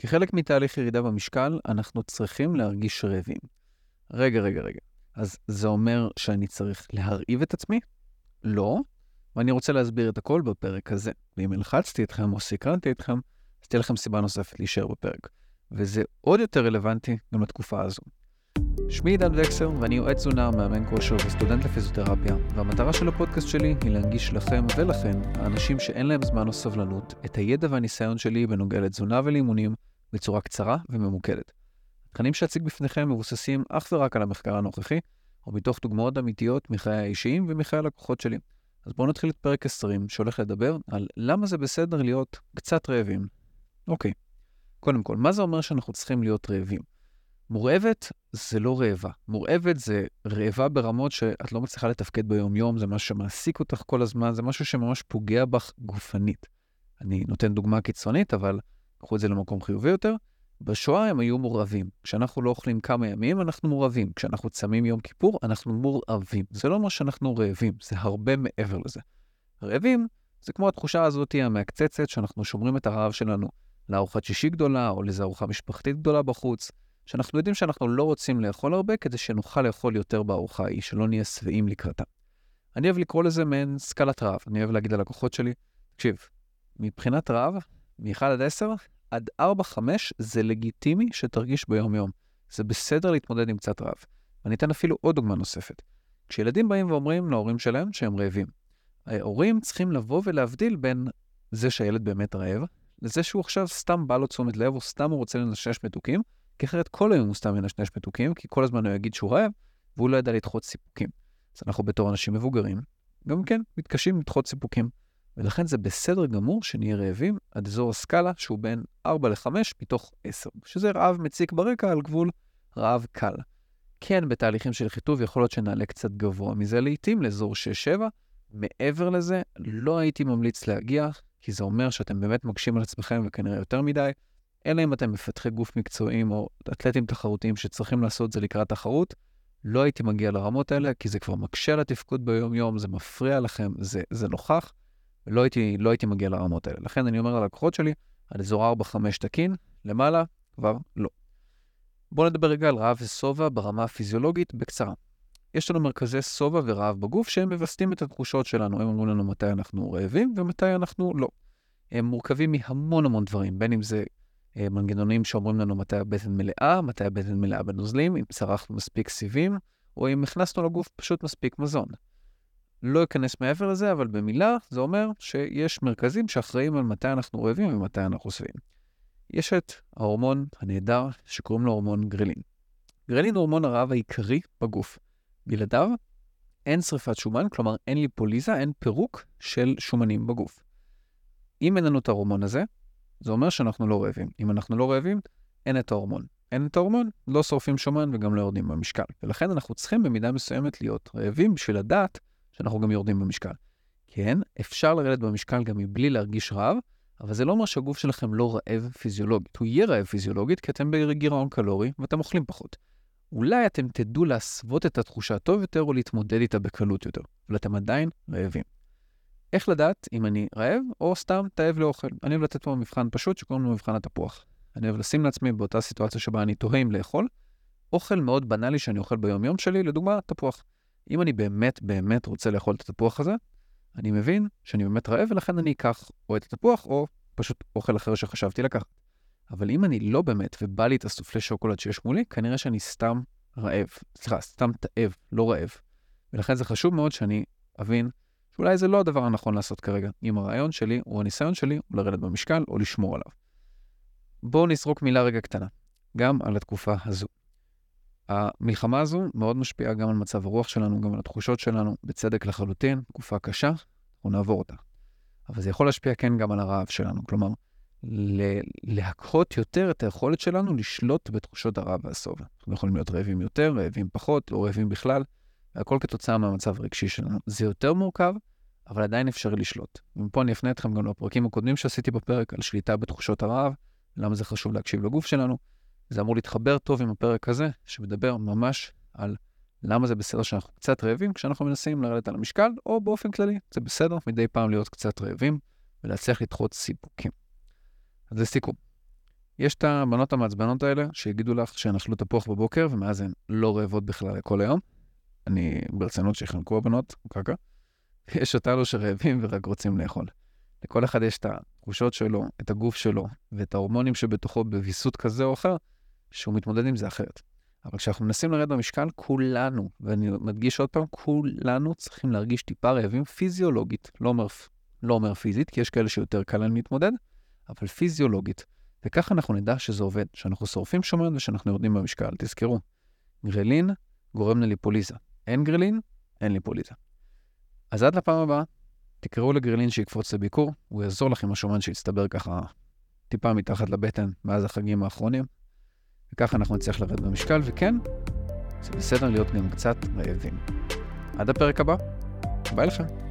כחלק מתהליך ירידה במשקל, אנחנו צריכים להרגיש רעבים. רגע, רגע, רגע. אז זה אומר שאני צריך להרעיב את עצמי? לא, ואני רוצה להסביר את הכל בפרק הזה. ואם הלחצתי אתכם או סקרנתי אתכם, אז תהיה לכם סיבה נוספת להישאר בפרק. וזה עוד יותר רלוונטי גם לתקופה הזו. שמי עידן וקסר ואני יועץ תזונה, מאמן כושר וסטודנט לפיזיותרפיה, והמטרה של הפודקאסט שלי היא להנגיש לכם ולכן, האנשים שאין להם זמן או סבלנות, את הידע והניסיון שלי בנוגע לתזונה ולאימונים בצורה קצרה וממוקדת. התכנים שאציג בפניכם מבוססים אך ורק על המחקר הנוכחי, או מתוך דוגמאות אמיתיות מחיי האישיים ומחיי הלקוחות שלי. אז בואו נתחיל את פרק 20, שהולך לדבר על למה זה בסדר להיות קצת רעבים. אוקיי, קודם כל, מה זה אומר שאנחנו צריכים להיות רעבים? מורעבת זה לא רעבה. מורעבת זה רעבה ברמות שאת לא מצליחה לתפקד ביום-יום, זה משהו שמעסיק אותך כל הזמן, זה משהו שממש פוגע בך גופנית. אני נותן דוגמה קיצונית, אבל קחו את זה למקום חיובי יותר. בשואה הם היו מורעבים. כשאנחנו לא אוכלים כמה ימים, אנחנו מורעבים. כשאנחנו צמים יום כיפור, אנחנו מורעבים. זה לא אומר שאנחנו רעבים, זה הרבה מעבר לזה. רעבים זה כמו התחושה הזאת המעקצצת, שאנחנו שומרים את הרעב שלנו לארוחת שישי גדולה, או לאיזו ארוחה משפחתית גדולה בחוץ, שאנחנו יודעים שאנחנו לא רוצים לאכול הרבה כדי שנוכל לאכול יותר בארוחה ההיא, שלא נהיה שבעים לקראתה. אני אוהב לקרוא לזה מעין סקלת רעב. אני אוהב להגיד ללקוחות שלי, תקשיב, מבחינת רעב, מ-1 עד 10, עד 4-5 זה לגיטימי שתרגיש ביום-יום. זה בסדר להתמודד עם קצת רעב. ואני אתן אפילו עוד דוגמה נוספת. כשילדים באים ואומרים להורים שלהם שהם רעבים, ההורים צריכים לבוא ולהבדיל בין זה שהילד באמת רעב, לזה שהוא עכשיו סתם בא לו תשומת לב, או סתם הוא רוצה לנשש מתוקים, כי אחרת כל היום הוא סתם ינשנש מתוקים, כי כל הזמן הוא יגיד שהוא רעב, והוא לא ידע לדחות סיפוקים. אז אנחנו בתור אנשים מבוגרים, גם כן, מתקשים לדחות סיפוקים. ולכן זה בסדר גמור שנהיה רעבים עד אזור הסקאלה שהוא בין 4 ל-5 מתוך 10, שזה רעב מציק ברקע על גבול רעב קל. כן, בתהליכים של חיטוב יכול להיות שנעלה קצת גבוה מזה לעיתים, לאזור 6-7. מעבר לזה, לא הייתי ממליץ להגיע, כי זה אומר שאתם באמת מקשים על עצמכם וכנראה יותר מדי, אלא אם אתם מפתחי גוף מקצועיים או אתלטים תחרותיים שצריכים לעשות זה לקראת תחרות, לא הייתי מגיע לרמות האלה, כי זה כבר מקשה על התפקוד ביום-יום, זה מפריע לכם, זה, זה נוכח, ולא הייתי, לא הייתי מגיע לרמות האלה. לכן אני אומר ללקוחות שלי, על אזור 4-5 תקין, למעלה כבר לא. בואו נדבר רגע על רעב ושובע ברמה הפיזיולוגית בקצרה. יש לנו מרכזי שובע ורעב בגוף שהם מווסתים את התחושות שלנו. הם אומרים לנו מתי אנחנו רעבים ומתי אנחנו לא. הם מורכבים מהמון המון דברים, בין אם זה אה, מנגנונים שאומרים לנו מתי הבטן מלאה, מתי הבטן מלאה בנוזלים, אם צרכנו מספיק סיבים, או אם הכנסנו לגוף פשוט מספיק מזון. לא אכנס מעבר לזה, אבל במילה זה אומר שיש מרכזים שאחראים על מתי אנחנו רעבים ומתי אנחנו שבעים. יש את ההורמון הנהדר שקוראים לו הורמון גרלין. גרלין הוא הורמון הרעב העיקרי בגוף. בלעדיו אין שריפת שומן, כלומר אין ליפוליזה, אין פירוק של שומנים בגוף. אם אין לנו את ההורמון הזה, זה אומר שאנחנו לא רעבים. אם אנחנו לא רעבים, אין את ההורמון. אין את ההורמון, לא שורפים שומן וגם לא יורדים במשקל. ולכן אנחנו צריכים במידה מסוימת להיות רעבים בשביל לדעת שאנחנו גם יורדים במשקל. כן, אפשר לרדת במשקל גם מבלי להרגיש רעב, אבל זה לא אומר שהגוף שלכם לא רעב פיזיולוגית. הוא יהיה רעב פיזיולוגית כי אתם בגירעון קלורי ואתם אוכלים פחות. אולי אתם תדעו להסוות את התחושה טוב יותר או להתמודד איתה בקלות יותר, אבל אתם עדיין רעבים. איך לדעת אם אני רעב או סתם תאב לאוכל? אני אוהב לתת פה מבחן פשוט שקוראים לו מבחן התפוח. אני אוהב לשים לעצמי באותה סיטואציה שבה אני תוהה אם לאכול, אוכל מאוד בנאלי שאני אוכל ביום-יום שלי, לדוגמה, תפוח. אם אני באמת באמת רוצה לאכול את התפוח הזה, אני מבין שאני באמת רעב ולכן אני אקח או את התפוח או פשוט אוכל אחר שחשבתי לקחת. אבל אם אני לא באמת ובא לי את הסופלי שוקולד שיש מולי, כנראה שאני סתם רעב. סליחה, סתם תאב, לא רעב. ולכן זה חשוב מאוד שאני אבין שאולי זה לא הדבר הנכון לעשות כרגע, אם הרעיון שלי או הניסיון שלי הוא לרדת במשקל או לשמור עליו. בואו נזרוק מילה רגע קטנה, גם על התקופה הזו. המלחמה הזו מאוד משפיעה גם על מצב הרוח שלנו, גם על התחושות שלנו, בצדק לחלוטין, תקופה קשה, אנחנו נעבור אותה. אבל זה יכול להשפיע כן גם על הרעב שלנו, כלומר, להקהות יותר את היכולת שלנו לשלוט בתחושות הרעב והשובע. אנחנו יכולים להיות רעבים יותר, רעבים פחות, לא רעבים בכלל, והכל כתוצאה מהמצב הרגשי שלנו. זה יותר מורכב, אבל עדיין אפשרי לשלוט. ומפה אני אפנה אתכם גם לפרקים הקודמים שעשיתי בפרק על שליטה בתחושות הרעב, למה זה חשוב להקשיב לגוף שלנו. זה אמור להתחבר טוב עם הפרק הזה, שמדבר ממש על למה זה בסדר שאנחנו קצת רעבים כשאנחנו מנסים לרדת על המשקל, או באופן כללי, זה בסדר מדי פעם להיות קצת רעבים ולהצליח לדחות סיפוקים. אז לסיכום, יש את הבנות המעצבנות האלה שיגידו לך שהן אכלו תפוח בבוקר, ומאז הן לא רעבות בכלל כל היום. אני ברצינות שיחנקו הבנות, קקה. יש אותנו שרעבים ורק רוצים לאכול. לכל אחד יש את התחושות שלו, את הגוף שלו, ואת ההורמונים שבתוכו בוויסות כזה או אחר, שהוא מתמודד עם זה אחרת. אבל כשאנחנו מנסים לרדת במשקל, כולנו, ואני מדגיש עוד פעם, כולנו צריכים להרגיש טיפה רעבים פיזיולוגית, לא אומר, לא אומר פיזית, כי יש כאלה שיותר קל להם להתמודד, אבל פיזיולוגית. וככה אנחנו נדע שזה עובד, שאנחנו שורפים שומן ושאנחנו יורדים במשקל. תזכרו, גרלין גורם לליפוליזה. אין גרלין, אין ליפוליזה. אז עד לפעם הבאה, תקראו לגרלין שיקפוץ לביקור, הוא יעזור לך עם השומן שהצטבר ככה טיפה מתחת לבטן מאז החגים האחרונים. וככה אנחנו נצליח לרדת במשקל, וכן, זה בסדר להיות גם קצת רעבים. עד הפרק הבא, ביי לכם.